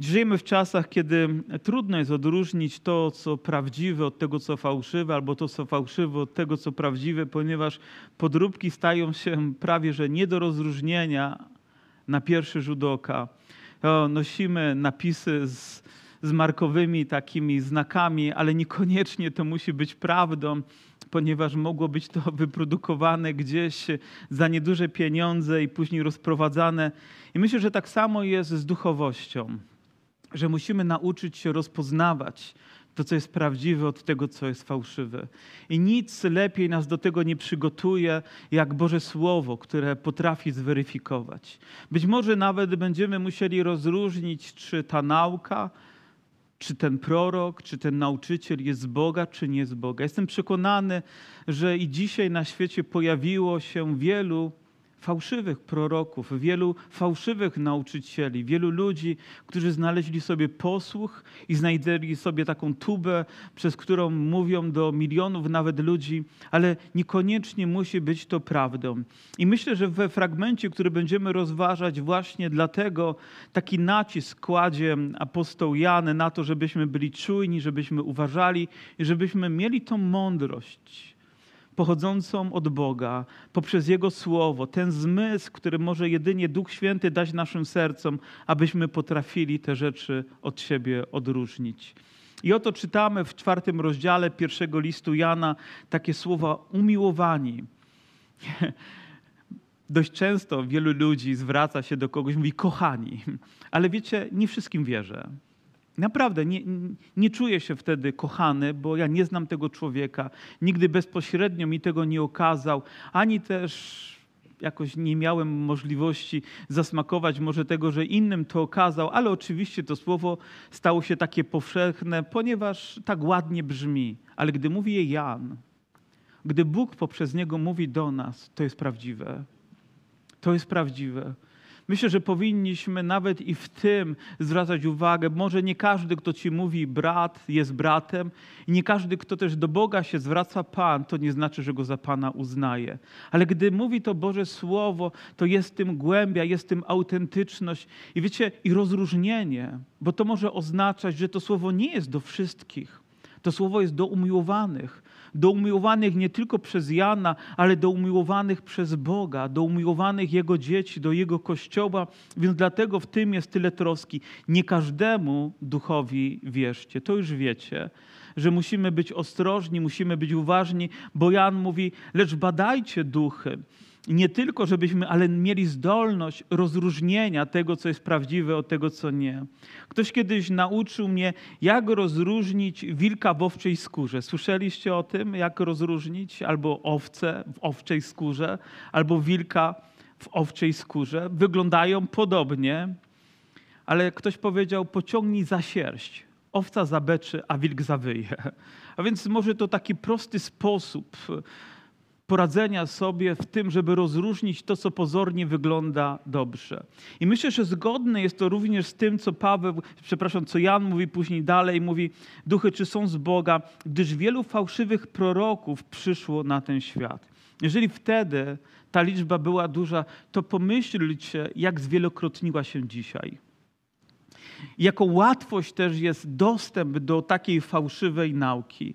Żyjemy w czasach, kiedy trudno jest odróżnić to, co prawdziwe od tego, co fałszywe, albo to, co fałszywe od tego, co prawdziwe, ponieważ podróbki stają się prawie że nie do rozróżnienia na pierwszy rzut oka. Nosimy napisy z, z markowymi takimi znakami, ale niekoniecznie to musi być prawdą, ponieważ mogło być to wyprodukowane gdzieś za nieduże pieniądze i później rozprowadzane. I myślę, że tak samo jest z duchowością że musimy nauczyć się rozpoznawać to, co jest prawdziwe, od tego, co jest fałszywe. I nic lepiej nas do tego nie przygotuje, jak Boże Słowo, które potrafi zweryfikować. Być może nawet będziemy musieli rozróżnić, czy ta nauka, czy ten prorok, czy ten nauczyciel jest z Boga, czy nie z Boga. Jestem przekonany, że i dzisiaj na świecie pojawiło się wielu fałszywych proroków, wielu fałszywych nauczycieli, wielu ludzi, którzy znaleźli sobie posłuch i znajdzieli sobie taką tubę, przez którą mówią do milionów nawet ludzi, ale niekoniecznie musi być to prawdą. I myślę, że we fragmencie, który będziemy rozważać, właśnie dlatego taki nacisk kładzie apostoł Jan na to, żebyśmy byli czujni, żebyśmy uważali i żebyśmy mieli tą mądrość pochodzącą od Boga, poprzez Jego Słowo, ten zmysł, który może jedynie Duch Święty dać naszym sercom, abyśmy potrafili te rzeczy od siebie odróżnić. I oto czytamy w czwartym rozdziale pierwszego listu Jana takie słowa umiłowani. Dość często wielu ludzi zwraca się do kogoś, mówi kochani, ale wiecie, nie wszystkim wierzę. Naprawdę nie, nie czuję się wtedy kochany, bo ja nie znam tego człowieka. Nigdy bezpośrednio mi tego nie okazał, ani też jakoś nie miałem możliwości zasmakować może tego, że innym to okazał, ale oczywiście to słowo stało się takie powszechne, ponieważ tak ładnie brzmi. Ale gdy mówi je Jan, gdy Bóg poprzez niego mówi do nas, to jest prawdziwe. To jest prawdziwe. Myślę, że powinniśmy nawet i w tym zwracać uwagę. Może nie każdy, kto ci mówi brat, jest bratem, i nie każdy, kto też do Boga się zwraca Pan, to nie znaczy, że go za Pana uznaje. Ale gdy mówi to Boże Słowo, to jest tym głębia, jest tym autentyczność i wiecie, i rozróżnienie, bo to może oznaczać, że to Słowo nie jest do wszystkich. To Słowo jest do umiłowanych do umiłowanych nie tylko przez Jana, ale do umiłowanych przez Boga, do umiłowanych Jego dzieci, do Jego Kościoła, więc dlatego w tym jest tyle troski. Nie każdemu duchowi wierzcie, to już wiecie, że musimy być ostrożni, musimy być uważni, bo Jan mówi, lecz badajcie duchy nie tylko, żebyśmy, ale mieli zdolność rozróżnienia tego, co jest prawdziwe, od tego, co nie. Ktoś kiedyś nauczył mnie, jak rozróżnić wilka w owczej skórze. Słyszeliście o tym, jak rozróżnić albo owce w owczej skórze, albo wilka w owczej skórze? Wyglądają podobnie, ale ktoś powiedział, pociągnij za sierść. Owca zabeczy, a wilk zawyje. A więc może to taki prosty sposób poradzenia sobie w tym, żeby rozróżnić to, co pozornie wygląda dobrze. I myślę, że zgodne jest to również z tym, co Paweł, przepraszam, co Jan mówi później dalej, mówi, duchy czy są z Boga, gdyż wielu fałszywych proroków przyszło na ten świat. Jeżeli wtedy ta liczba była duża, to pomyślcie, jak zwielokrotniła się dzisiaj. Jaką łatwość też jest dostęp do takiej fałszywej nauki.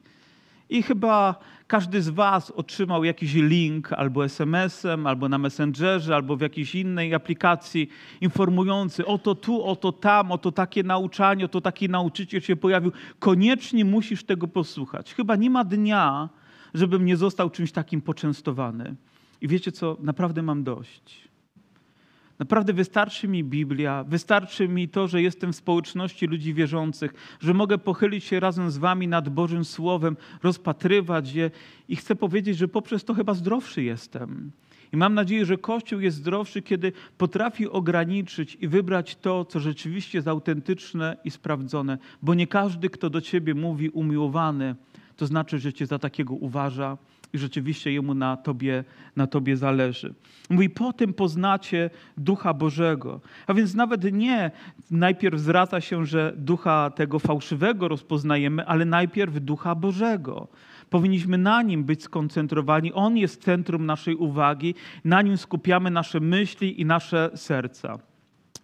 I chyba każdy z Was otrzymał jakiś link albo SMS-em, albo na Messengerze, albo w jakiejś innej aplikacji informujący oto tu, oto tam, oto takie nauczanie, oto taki nauczyciel się pojawił. Koniecznie musisz tego posłuchać. Chyba nie ma dnia, żebym nie został czymś takim poczęstowany. I wiecie co? Naprawdę mam dość. Naprawdę wystarczy mi Biblia, wystarczy mi to, że jestem w społeczności ludzi wierzących, że mogę pochylić się razem z Wami nad Bożym Słowem, rozpatrywać je i chcę powiedzieć, że poprzez to chyba zdrowszy jestem. I mam nadzieję, że Kościół jest zdrowszy, kiedy potrafi ograniczyć i wybrać to, co rzeczywiście jest autentyczne i sprawdzone, bo nie każdy, kto do Ciebie mówi umiłowany, to znaczy, że Cię za takiego uważa i rzeczywiście Jemu na Tobie, na tobie zależy. Mówi, potem poznacie Ducha Bożego. A więc nawet nie najpierw zwraca się, że Ducha tego fałszywego rozpoznajemy, ale najpierw Ducha Bożego. Powinniśmy na Nim być skoncentrowani. On jest centrum naszej uwagi. Na Nim skupiamy nasze myśli i nasze serca.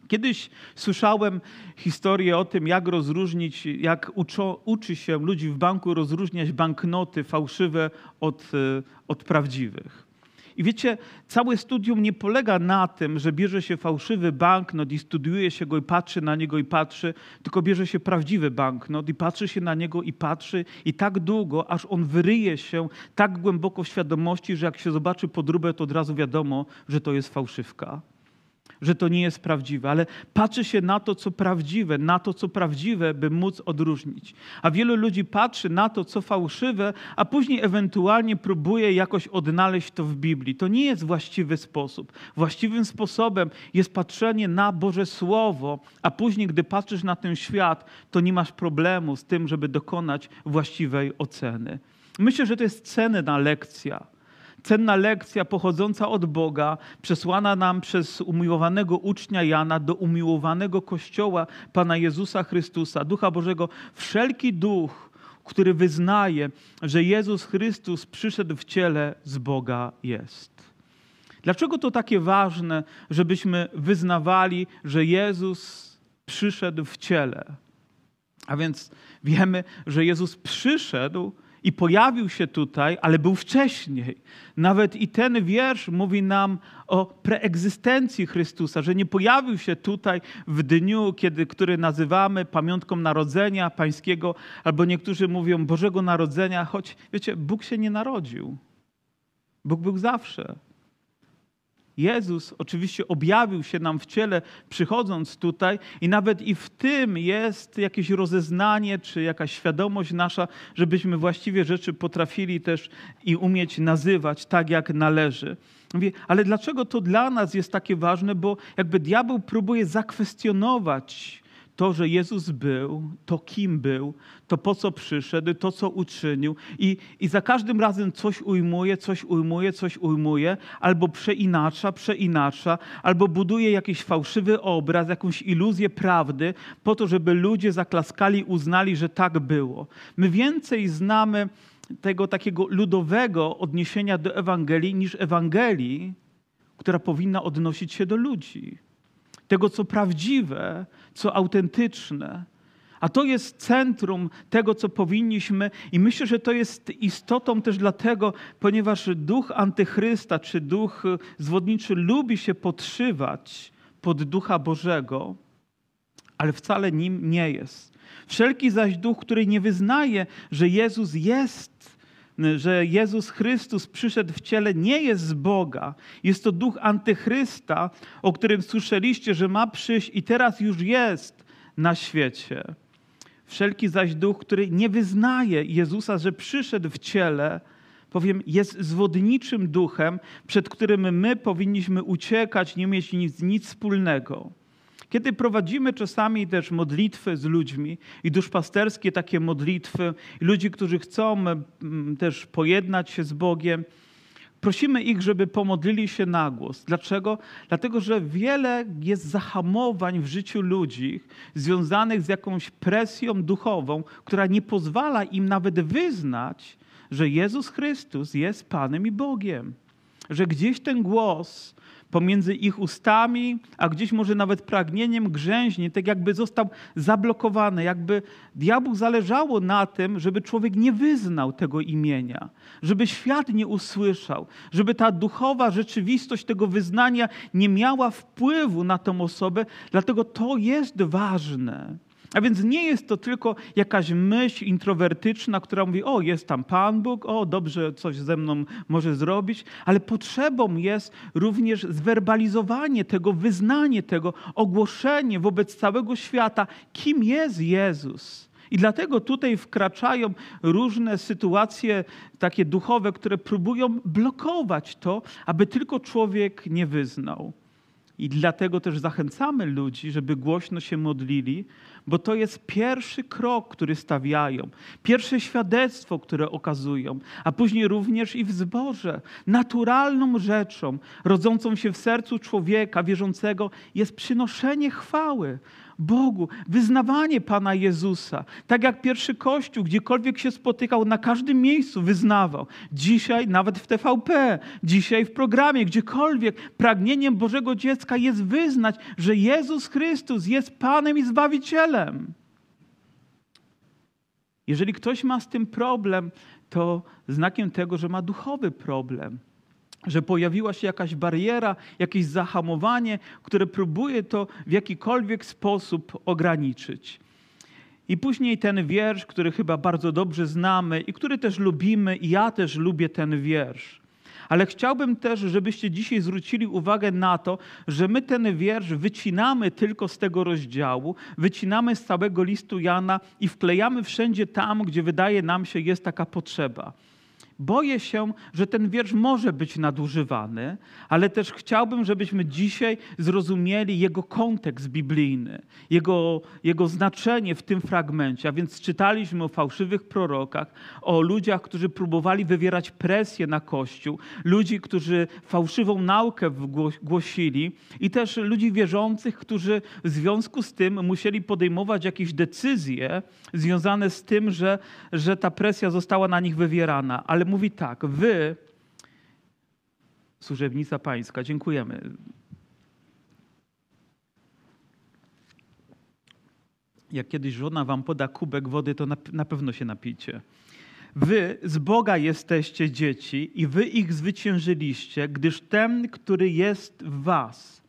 Kiedyś słyszałem historię o tym, jak rozróżnić, jak uczo, uczy się ludzi w banku rozróżniać banknoty fałszywe od, e, od prawdziwych. I wiecie, całe studium nie polega na tym, że bierze się fałszywy banknot i studiuje się go i patrzy na niego i patrzy, tylko bierze się prawdziwy banknot i patrzy się na niego i patrzy i tak długo, aż on wyryje się tak głęboko w świadomości, że jak się zobaczy podróbę, to od razu wiadomo, że to jest fałszywka że to nie jest prawdziwe, ale patrzy się na to, co prawdziwe, na to, co prawdziwe, by móc odróżnić. A wielu ludzi patrzy na to, co fałszywe, a później ewentualnie próbuje jakoś odnaleźć to w Biblii. To nie jest właściwy sposób. Właściwym sposobem jest patrzenie na Boże Słowo, a później, gdy patrzysz na ten świat, to nie masz problemu z tym, żeby dokonać właściwej oceny. Myślę, że to jest cenna lekcja cenna lekcja pochodząca od Boga, przesłana nam przez umiłowanego ucznia Jana do umiłowanego Kościoła Pana Jezusa Chrystusa, Ducha Bożego. Wszelki duch, który wyznaje, że Jezus Chrystus przyszedł w ciele z Boga jest. Dlaczego to takie ważne, żebyśmy wyznawali, że Jezus przyszedł w ciele? A więc wiemy, że Jezus przyszedł i pojawił się tutaj, ale był wcześniej. Nawet i ten wiersz mówi nam o preegzystencji Chrystusa, że nie pojawił się tutaj w dniu, kiedy, który nazywamy pamiątką Narodzenia Pańskiego, albo niektórzy mówią Bożego Narodzenia, choć wiecie, Bóg się nie narodził. Bóg był zawsze. Jezus oczywiście objawił się nam w ciele, przychodząc tutaj, i nawet i w tym jest jakieś rozeznanie, czy jakaś świadomość nasza, żebyśmy właściwie rzeczy potrafili też i umieć nazywać tak, jak należy. Mówię, ale dlaczego to dla nas jest takie ważne? Bo jakby diabeł próbuje zakwestionować to, że Jezus był, to kim był, to po co przyszedł, to co uczynił i, i za każdym razem coś ujmuje, coś ujmuje, coś ujmuje, albo przeinacza, przeinacza, albo buduje jakiś fałszywy obraz, jakąś iluzję prawdy po to, żeby ludzie zaklaskali, uznali, że tak było. My więcej znamy tego takiego ludowego odniesienia do Ewangelii niż Ewangelii, która powinna odnosić się do ludzi tego, co prawdziwe, co autentyczne. A to jest centrum tego, co powinniśmy, i myślę, że to jest istotą też dlatego, ponieważ duch antychrysta czy duch zwodniczy lubi się podszywać pod ducha Bożego, ale wcale nim nie jest. Wszelki zaś duch, który nie wyznaje, że Jezus jest że Jezus Chrystus przyszedł w ciele, nie jest z Boga. Jest to duch antychrysta, o którym słyszeliście, że ma przyjść i teraz już jest na świecie. Wszelki zaś duch, który nie wyznaje Jezusa, że przyszedł w ciele, powiem, jest zwodniczym duchem, przed którym my powinniśmy uciekać, nie mieć nic, nic wspólnego. Kiedy prowadzimy czasami też modlitwy z ludźmi i duszpasterskie takie modlitwy, ludzi, którzy chcą mm, też pojednać się z Bogiem, prosimy ich, żeby pomodlili się na głos. Dlaczego? Dlatego, że wiele jest zahamowań w życiu ludzi związanych z jakąś presją duchową, która nie pozwala im nawet wyznać, że Jezus Chrystus jest Panem i Bogiem. Że gdzieś ten głos pomiędzy ich ustami, a gdzieś może nawet pragnieniem grzęźni, tak jakby został zablokowany, jakby diabłu zależało na tym, żeby człowiek nie wyznał tego imienia, żeby świat nie usłyszał, żeby ta duchowa rzeczywistość tego wyznania nie miała wpływu na tę osobę, dlatego to jest ważne. A więc nie jest to tylko jakaś myśl introwertyczna, która mówi: O, jest tam Pan Bóg, o, dobrze coś ze mną może zrobić, ale potrzebą jest również zwerbalizowanie tego, wyznanie tego, ogłoszenie wobec całego świata, kim jest Jezus. I dlatego tutaj wkraczają różne sytuacje takie duchowe, które próbują blokować to, aby tylko człowiek nie wyznał. I dlatego też zachęcamy ludzi, żeby głośno się modlili, bo to jest pierwszy krok, który stawiają, pierwsze świadectwo, które okazują, a później również i w zborze. Naturalną rzeczą, rodzącą się w sercu człowieka wierzącego jest przynoszenie chwały. Bogu, wyznawanie Pana Jezusa. Tak jak pierwszy Kościół, gdziekolwiek się spotykał, na każdym miejscu wyznawał. Dzisiaj nawet w TVP, dzisiaj w programie, gdziekolwiek, pragnieniem Bożego dziecka jest wyznać, że Jezus Chrystus jest Panem i Zbawicielem. Jeżeli ktoś ma z tym problem, to znakiem tego, że ma duchowy problem że pojawiła się jakaś bariera, jakieś zahamowanie, które próbuje to w jakikolwiek sposób ograniczyć. I później ten wiersz, który chyba bardzo dobrze znamy i który też lubimy, i ja też lubię ten wiersz. Ale chciałbym też, żebyście dzisiaj zwrócili uwagę na to, że my ten wiersz wycinamy tylko z tego rozdziału, wycinamy z całego listu Jana i wklejamy wszędzie tam, gdzie wydaje nam się jest taka potrzeba. Boję się, że ten wiersz może być nadużywany, ale też chciałbym, żebyśmy dzisiaj zrozumieli jego kontekst biblijny, jego, jego znaczenie w tym fragmencie. A więc czytaliśmy o fałszywych prorokach, o ludziach, którzy próbowali wywierać presję na Kościół, ludzi, którzy fałszywą naukę głosili i też ludzi wierzących, którzy w związku z tym musieli podejmować jakieś decyzje związane z tym, że, że ta presja została na nich wywierana. Ale mówi tak: Wy, służebnica pańska, dziękujemy. Jak kiedyś żona wam poda kubek wody, to na, na pewno się napicie. Wy z Boga jesteście dzieci i wy ich zwyciężyliście, gdyż ten, który jest w was,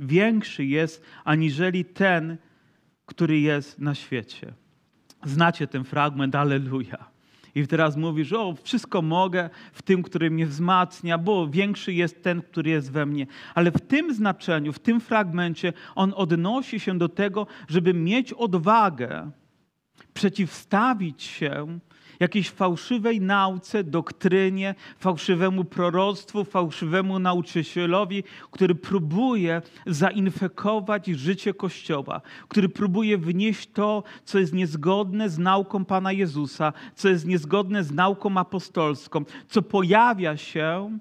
większy jest aniżeli ten, który jest na świecie. Znacie ten fragment, aleluja. I teraz mówisz, o, wszystko mogę w tym, który mnie wzmacnia, bo większy jest ten, który jest we mnie. Ale w tym znaczeniu, w tym fragmencie, on odnosi się do tego, żeby mieć odwagę przeciwstawić się jakiejś fałszywej nauce, doktrynie, fałszywemu proroctwu, fałszywemu nauczycielowi, który próbuje zainfekować życie Kościoła, który próbuje wnieść to, co jest niezgodne z nauką Pana Jezusa, co jest niezgodne z nauką apostolską, co pojawia się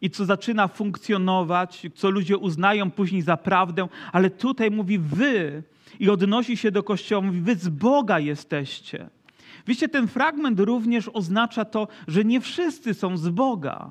i co zaczyna funkcjonować, co ludzie uznają później za prawdę, ale tutaj mówi wy i odnosi się do Kościoła, mówi wy z Boga jesteście. Wiecie, ten fragment również oznacza to, że nie wszyscy są z Boga.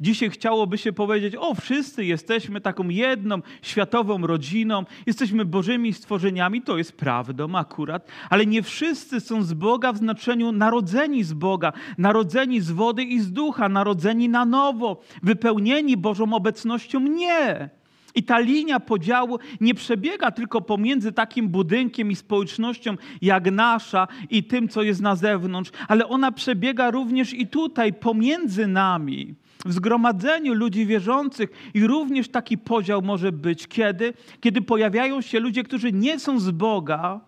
Dzisiaj chciałoby się powiedzieć: O, wszyscy jesteśmy taką jedną światową rodziną, jesteśmy Bożymi stworzeniami. To jest prawdą akurat, ale nie wszyscy są z Boga w znaczeniu narodzeni z Boga, narodzeni z wody i z ducha, narodzeni na nowo, wypełnieni Bożą obecnością. Nie. I ta linia podziału nie przebiega tylko pomiędzy takim budynkiem i społecznością jak nasza i tym, co jest na zewnątrz, ale ona przebiega również i tutaj, pomiędzy nami, w zgromadzeniu ludzi wierzących. I również taki podział może być. Kiedy? Kiedy pojawiają się ludzie, którzy nie są z Boga,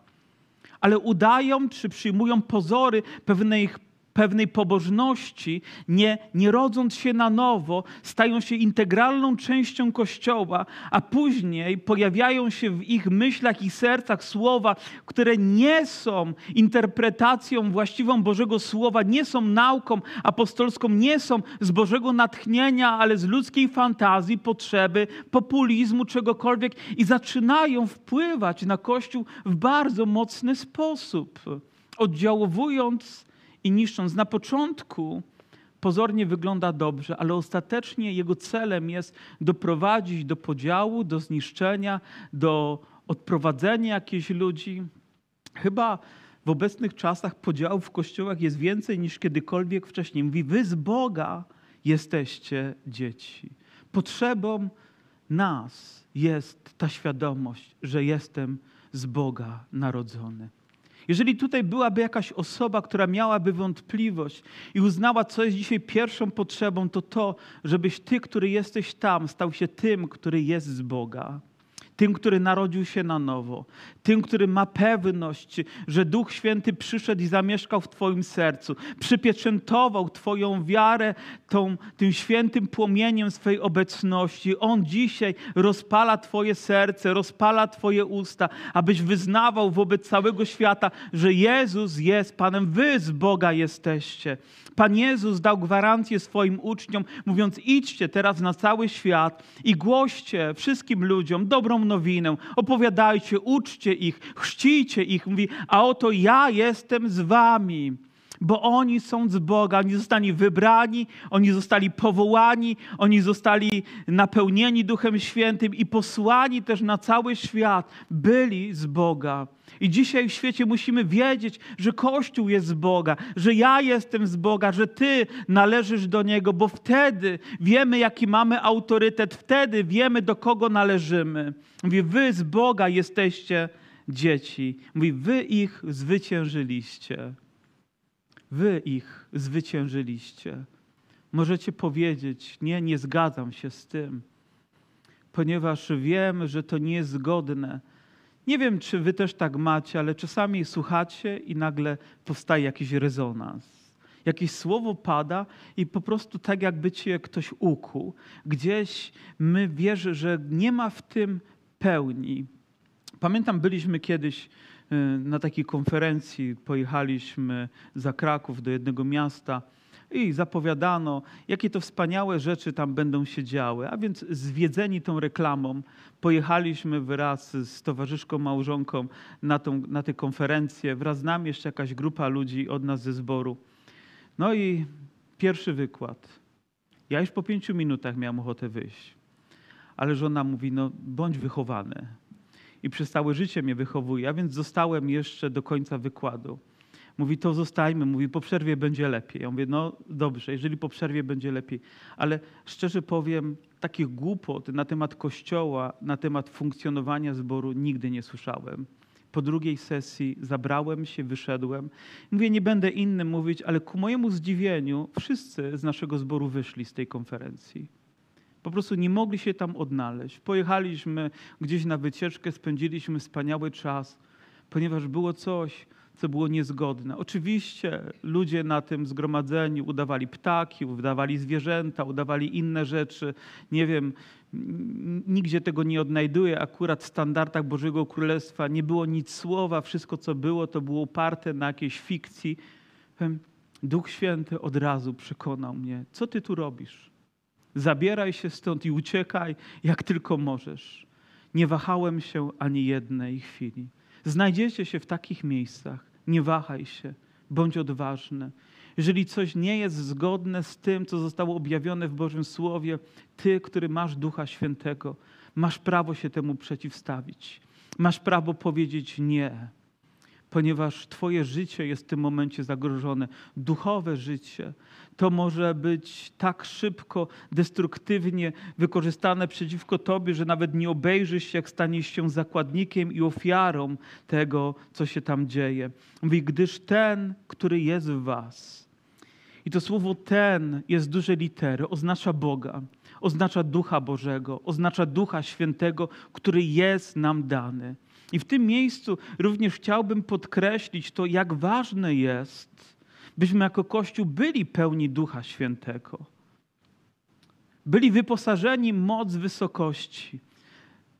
ale udają czy przyjmują pozory pewnej pewnej pobożności, nie, nie rodząc się na nowo, stają się integralną częścią Kościoła, a później pojawiają się w ich myślach i sercach słowa, które nie są interpretacją właściwą Bożego Słowa, nie są nauką apostolską, nie są z Bożego natchnienia, ale z ludzkiej fantazji, potrzeby, populizmu, czegokolwiek i zaczynają wpływać na Kościół w bardzo mocny sposób, oddziałowując i niszcząc. Na początku pozornie wygląda dobrze, ale ostatecznie jego celem jest doprowadzić do podziału, do zniszczenia, do odprowadzenia jakichś ludzi. Chyba w obecnych czasach podziałów w kościołach jest więcej niż kiedykolwiek wcześniej. Mówi, wy z Boga jesteście dzieci. Potrzebą nas jest ta świadomość, że jestem z Boga narodzony. Jeżeli tutaj byłaby jakaś osoba, która miałaby wątpliwość i uznała, co jest dzisiaj pierwszą potrzebą, to to, żebyś ty, który jesteś tam, stał się tym, który jest z Boga tym, który narodził się na nowo, tym, który ma pewność, że Duch Święty przyszedł i zamieszkał w Twoim sercu, przypieczętował Twoją wiarę tą, tym świętym płomieniem swej obecności. On dzisiaj rozpala Twoje serce, rozpala Twoje usta, abyś wyznawał wobec całego świata, że Jezus jest Panem, Wy z Boga jesteście. Pan Jezus dał gwarancję swoim uczniom, mówiąc: idźcie teraz na cały świat i głoście wszystkim ludziom dobrą nowinę, opowiadajcie, uczcie ich, chrzcijcie ich. Mówi, a oto ja jestem z wami bo oni są z Boga, oni zostali wybrani, oni zostali powołani, oni zostali napełnieni Duchem Świętym i posłani też na cały świat, byli z Boga. I dzisiaj w świecie musimy wiedzieć, że Kościół jest z Boga, że ja jestem z Boga, że Ty należysz do Niego, bo wtedy wiemy, jaki mamy autorytet, wtedy wiemy, do kogo należymy. Mówi, Wy z Boga jesteście dzieci. Mówi, Wy ich zwyciężyliście. Wy ich zwyciężyliście. Możecie powiedzieć: Nie, nie zgadzam się z tym, ponieważ wiem, że to nie jest zgodne. Nie wiem, czy wy też tak macie, ale czasami słuchacie i nagle powstaje jakiś rezonans. Jakieś słowo pada i po prostu tak jakby cię ktoś ukuł. Gdzieś my wierzy, że nie ma w tym pełni. Pamiętam, byliśmy kiedyś na takiej konferencji pojechaliśmy za Kraków do jednego miasta i zapowiadano, jakie to wspaniałe rzeczy tam będą się działy. A więc zwiedzeni tą reklamą, pojechaliśmy wraz z towarzyszką małżonką na, tą, na tę konferencję. Wraz z nami jeszcze jakaś grupa ludzi od nas ze zboru. No i pierwszy wykład. Ja już po pięciu minutach miałem ochotę wyjść. Ale żona mówi, no bądź wychowany i przez całe życie mnie wychowuje, a więc zostałem jeszcze do końca wykładu. Mówi, to zostajmy, mówi, po przerwie będzie lepiej. Ja mówię, no dobrze, jeżeli po przerwie będzie lepiej. Ale szczerze powiem, takich głupot na temat kościoła, na temat funkcjonowania zboru nigdy nie słyszałem. Po drugiej sesji zabrałem się, wyszedłem. Mówię, nie będę innym mówić, ale ku mojemu zdziwieniu wszyscy z naszego zboru wyszli z tej konferencji. Po prostu nie mogli się tam odnaleźć. Pojechaliśmy gdzieś na wycieczkę, spędziliśmy wspaniały czas, ponieważ było coś, co było niezgodne. Oczywiście ludzie na tym zgromadzeniu udawali ptaki, udawali zwierzęta, udawali inne rzeczy. Nie wiem, nigdzie tego nie odnajduję. Akurat w standardach Bożego Królestwa nie było nic słowa. Wszystko, co było, to było oparte na jakiejś fikcji. Duch Święty od razu przekonał mnie, co ty tu robisz? Zabieraj się stąd i uciekaj, jak tylko możesz. Nie wahałem się ani jednej chwili. Znajdziecie się w takich miejscach. Nie wahaj się, bądź odważny. Jeżeli coś nie jest zgodne z tym, co zostało objawione w Bożym Słowie, ty, który masz Ducha Świętego, masz prawo się temu przeciwstawić. Masz prawo powiedzieć nie ponieważ Twoje życie jest w tym momencie zagrożone. Duchowe życie to może być tak szybko, destruktywnie wykorzystane przeciwko Tobie, że nawet nie obejrzysz się, jak staniesz się zakładnikiem i ofiarą tego, co się tam dzieje. Mówi, gdyż ten, który jest w Was, i to słowo ten jest duże litery, oznacza Boga, oznacza Ducha Bożego, oznacza Ducha Świętego, który jest nam dany. I w tym miejscu również chciałbym podkreślić to, jak ważne jest, byśmy jako Kościół byli pełni Ducha Świętego. Byli wyposażeni moc wysokości.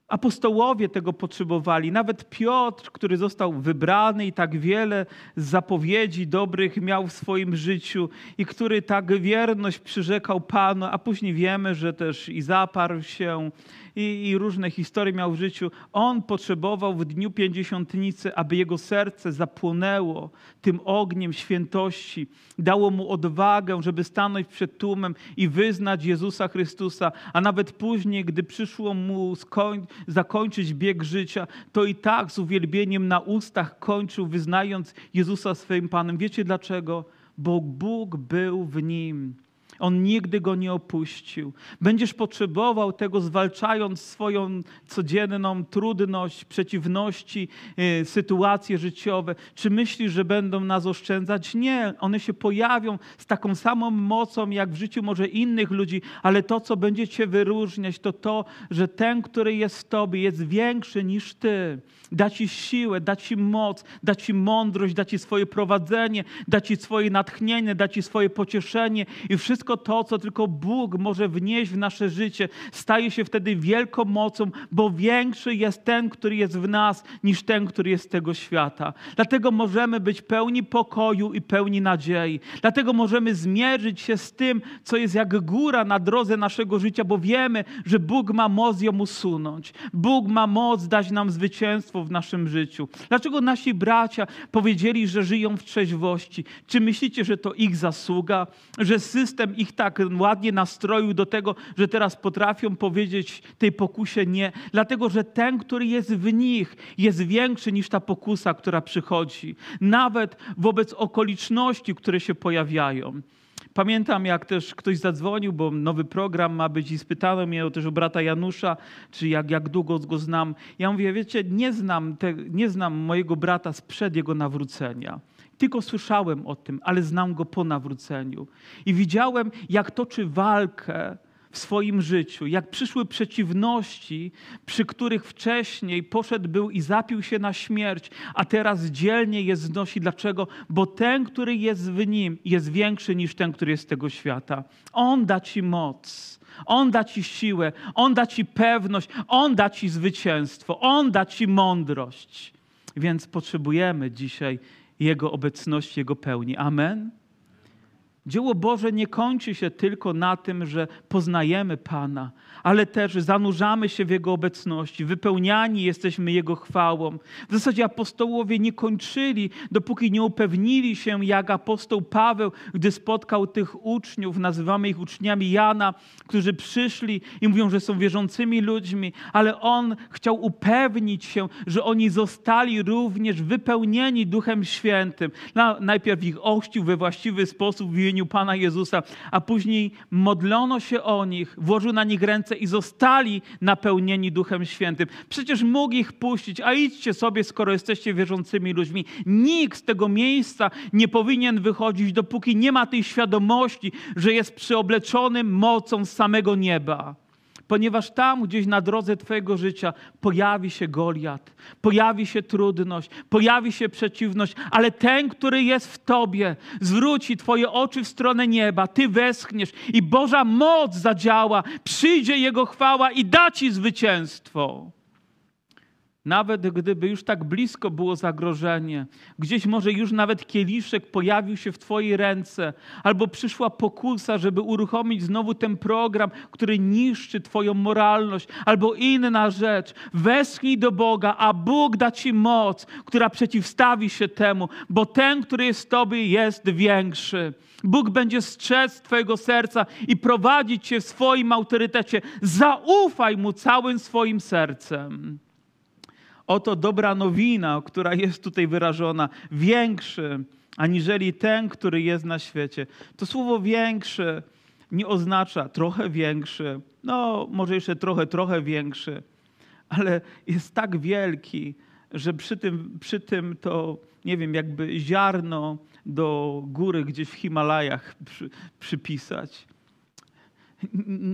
Apostołowie tego potrzebowali. Nawet Piotr, który został wybrany i tak wiele zapowiedzi dobrych miał w swoim życiu i który tak wierność przyrzekał Panu, a później wiemy, że też i zaparł się i, i różne historie miał w życiu. On potrzebował w dniu pięćdziesiątnicy, aby jego serce zapłonęło tym ogniem świętości. Dało mu odwagę, żeby stanąć przed tłumem i wyznać Jezusa Chrystusa, a nawet później, gdy przyszło mu skoń, zakończyć bieg życia, to i tak z uwielbieniem na ustach kończył, wyznając Jezusa swoim Panem. Wiecie dlaczego? Bo Bóg był w nim. On nigdy go nie opuścił. Będziesz potrzebował tego, zwalczając swoją codzienną trudność, przeciwności, yy, sytuacje życiowe. Czy myślisz, że będą nas oszczędzać? Nie. One się pojawią z taką samą mocą, jak w życiu może innych ludzi, ale to, co będzie cię wyróżniać, to to, że ten, który jest w tobie, jest większy niż ty. Da ci siłę, da ci moc, da ci mądrość, da ci swoje prowadzenie, da ci swoje natchnienie, da ci swoje pocieszenie i wszystko Wszystko to, co tylko Bóg może wnieść w nasze życie, staje się wtedy wielką mocą, bo większy jest ten, który jest w nas, niż ten, który jest z tego świata. Dlatego możemy być pełni pokoju i pełni nadziei. Dlatego możemy zmierzyć się z tym, co jest jak góra na drodze naszego życia, bo wiemy, że Bóg ma moc ją usunąć. Bóg ma moc dać nam zwycięstwo w naszym życiu. Dlaczego nasi bracia powiedzieli, że żyją w trzeźwości? Czy myślicie, że to ich zasługa? Że system ich tak ładnie nastroił do tego, że teraz potrafią powiedzieć tej pokusie nie? Dlatego, że ten, który jest w nich, jest większy niż ta pokusa, która przychodzi. Nawet wobec okoliczności, które się pojawiają. Pamiętam, jak też ktoś zadzwonił, bo nowy program ma być i spytano mnie też u brata Janusza, czy jak, jak długo go znam. Ja mówię, wiecie, nie znam, te, nie znam mojego brata sprzed jego nawrócenia. Tylko słyszałem o tym, ale znam go po nawróceniu. I widziałem, jak toczy walkę w swoim życiu, jak przyszły przeciwności, przy których wcześniej poszedł był i zapił się na śmierć, a teraz dzielnie je znosi. Dlaczego? Bo ten, który jest w nim, jest większy niż ten, który jest z tego świata. On da ci moc. On da ci siłę, On da ci pewność, On da ci zwycięstwo, On da ci mądrość. Więc potrzebujemy dzisiaj Jego obecności, Jego pełni. Amen. Dzieło Boże nie kończy się tylko na tym, że poznajemy Pana, ale też zanurzamy się w Jego obecności, wypełniani jesteśmy Jego chwałą. W zasadzie apostołowie nie kończyli, dopóki nie upewnili się, jak apostoł Paweł, gdy spotkał tych uczniów, nazywamy ich uczniami Jana, którzy przyszli i mówią, że są wierzącymi ludźmi, ale on chciał upewnić się, że oni zostali również wypełnieni Duchem Świętym. Najpierw ich ochrzcił we właściwy sposób imieniu Pana Jezusa, a później modlono się o nich, włożył na nich ręce i zostali napełnieni Duchem Świętym. Przecież mógł ich puścić, a idźcie sobie, skoro jesteście wierzącymi ludźmi. Nikt z tego miejsca nie powinien wychodzić, dopóki nie ma tej świadomości, że jest przyobleczonym mocą samego nieba ponieważ tam gdzieś na drodze Twojego życia pojawi się Goliat, pojawi się trudność, pojawi się przeciwność, ale ten, który jest w Tobie, zwróci Twoje oczy w stronę nieba, Ty weschniesz i Boża moc zadziała, przyjdzie Jego chwała i da Ci zwycięstwo. Nawet gdyby już tak blisko było zagrożenie, gdzieś może już nawet kieliszek pojawił się w Twojej ręce, albo przyszła pokusa, żeby uruchomić znowu ten program, który niszczy Twoją moralność, albo inna rzecz. Westchnij do Boga, a Bóg da Ci moc, która przeciwstawi się temu, bo ten, który jest z Tobie, jest większy. Bóg będzie strzec Twojego serca i prowadzić Cię w swoim autorytecie. Zaufaj Mu całym swoim sercem. Oto dobra nowina, która jest tutaj wyrażona, większy aniżeli ten, który jest na świecie. To słowo większy nie oznacza trochę większy, no może jeszcze trochę, trochę większy, ale jest tak wielki, że przy tym, przy tym to, nie wiem, jakby ziarno do góry gdzieś w Himalajach przy, przypisać.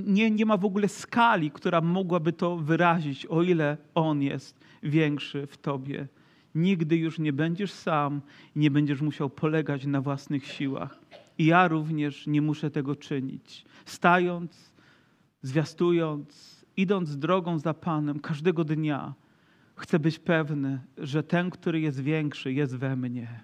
Nie, nie ma w ogóle skali, która mogłaby to wyrazić, o ile On jest większy w Tobie. Nigdy już nie będziesz sam nie będziesz musiał polegać na własnych siłach. I ja również nie muszę tego czynić. Stając, zwiastując, idąc drogą za Panem każdego dnia, chcę być pewny, że ten, który jest większy, jest we mnie.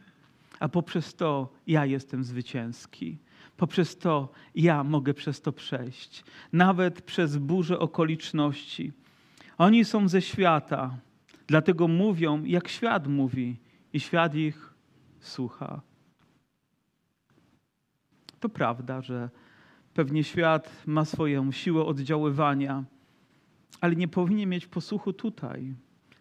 A poprzez to ja jestem zwycięski. Poprzez to ja mogę przez to przejść. Nawet przez burzę okoliczności. Oni są ze świata, Dlatego mówią, jak świat mówi, i świat ich słucha. To prawda, że pewnie świat ma swoją siłę oddziaływania, ale nie powinien mieć posłuchu tutaj.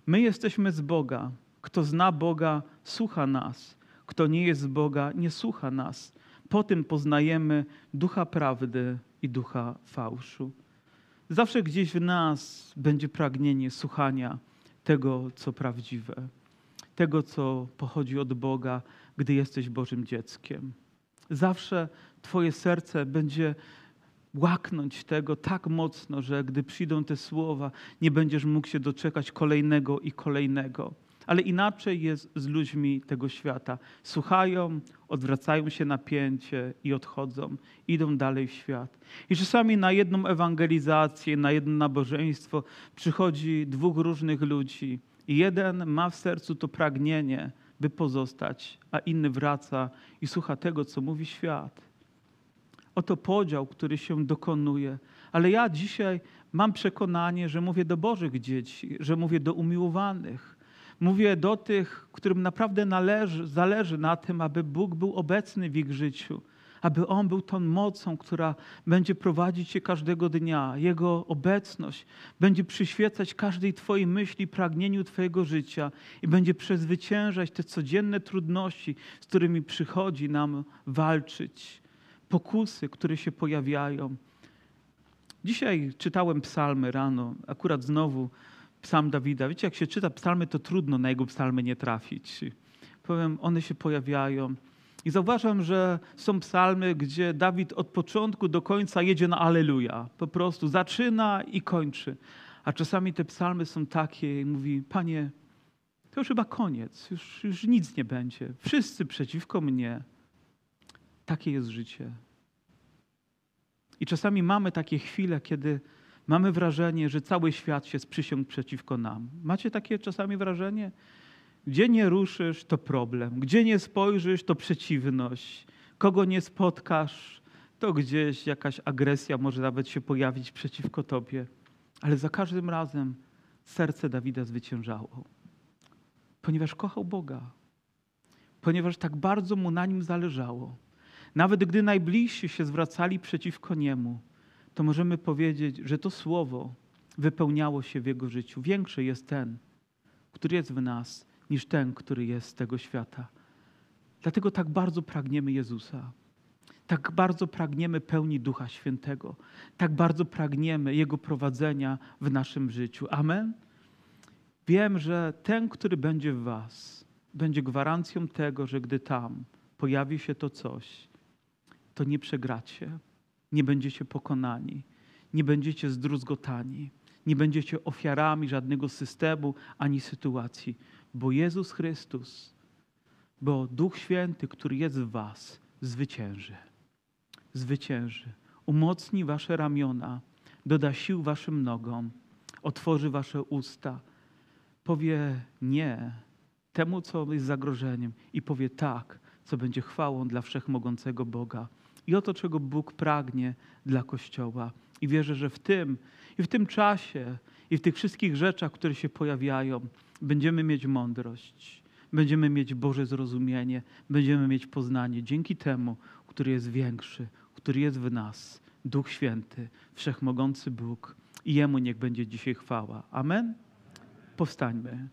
My jesteśmy z Boga. Kto zna Boga, słucha nas. Kto nie jest z Boga, nie słucha nas. Po tym poznajemy ducha prawdy i ducha fałszu. Zawsze gdzieś w nas będzie pragnienie słuchania tego, co prawdziwe, tego, co pochodzi od Boga, gdy jesteś Bożym dzieckiem. Zawsze Twoje serce będzie łaknąć tego tak mocno, że gdy przyjdą te słowa, nie będziesz mógł się doczekać kolejnego i kolejnego. Ale inaczej jest z ludźmi tego świata. Słuchają, odwracają się napięcie i odchodzą, idą dalej w świat. I czasami na jedną ewangelizację, na jedno nabożeństwo przychodzi dwóch różnych ludzi. Jeden ma w sercu to pragnienie, by pozostać, a inny wraca i słucha tego, co mówi świat. Oto podział, który się dokonuje. Ale ja dzisiaj mam przekonanie, że mówię do Bożych dzieci, że mówię do umiłowanych. Mówię do tych, którym naprawdę należy, zależy na tym, aby Bóg był obecny w ich życiu, aby On był tą mocą, która będzie prowadzić Cię każdego dnia. Jego obecność będzie przyświecać każdej Twojej myśli, pragnieniu Twojego życia i będzie przezwyciężać te codzienne trudności, z którymi przychodzi nam walczyć, pokusy, które się pojawiają. Dzisiaj czytałem psalmy rano, akurat znowu psalm Dawida. Wiecie, jak się czyta psalmy, to trudno na jego psalmy nie trafić. Powiem, one się pojawiają. I zauważam, że są psalmy, gdzie Dawid od początku do końca jedzie na Aleluja. Po prostu zaczyna i kończy. A czasami te psalmy są takie i mówi, Panie, to już chyba koniec, już, już nic nie będzie. Wszyscy przeciwko mnie. Takie jest życie. I czasami mamy takie chwile, kiedy mamy wrażenie, że cały świat się sprzysiągł przeciwko nam. Macie takie czasami wrażenie? Gdzie nie ruszysz, to problem. Gdzie nie spojrzysz, to przeciwność. Kogo nie spotkasz, to gdzieś jakaś agresja może nawet się pojawić przeciwko tobie. Ale za każdym razem serce Dawida zwyciężało, ponieważ kochał Boga, ponieważ tak bardzo mu na nim zależało. Nawet gdy najbliżsi się zwracali przeciwko niemu, to możemy powiedzieć, że to słowo wypełniało się w jego życiu. Większy jest ten, który jest w nas, niż ten, który jest z tego świata. Dlatego tak bardzo pragniemy Jezusa. Tak bardzo pragniemy pełni Ducha Świętego. Tak bardzo pragniemy Jego prowadzenia w naszym życiu. Amen. Wiem, że ten, który będzie w Was, będzie gwarancją tego, że gdy tam pojawi się to coś, to nie przegracie, nie będziecie pokonani, nie będziecie zdruzgotani, nie będziecie ofiarami żadnego systemu ani sytuacji, bo Jezus Chrystus, bo Duch Święty, który jest w Was, zwycięży. Zwycięży. Umocni Wasze ramiona, doda sił Waszym nogom, otworzy Wasze usta, powie nie temu, co jest zagrożeniem i powie tak, co będzie chwałą dla wszechmogącego Boga. I oto, czego Bóg pragnie dla Kościoła. I wierzę, że w tym i w tym czasie i w tych wszystkich rzeczach, które się pojawiają, będziemy mieć mądrość, będziemy mieć Boże zrozumienie, będziemy mieć poznanie dzięki temu, który jest większy, który jest w nas, Duch Święty, Wszechmogący Bóg. I Jemu niech będzie dzisiaj chwała. Amen? Powstańmy.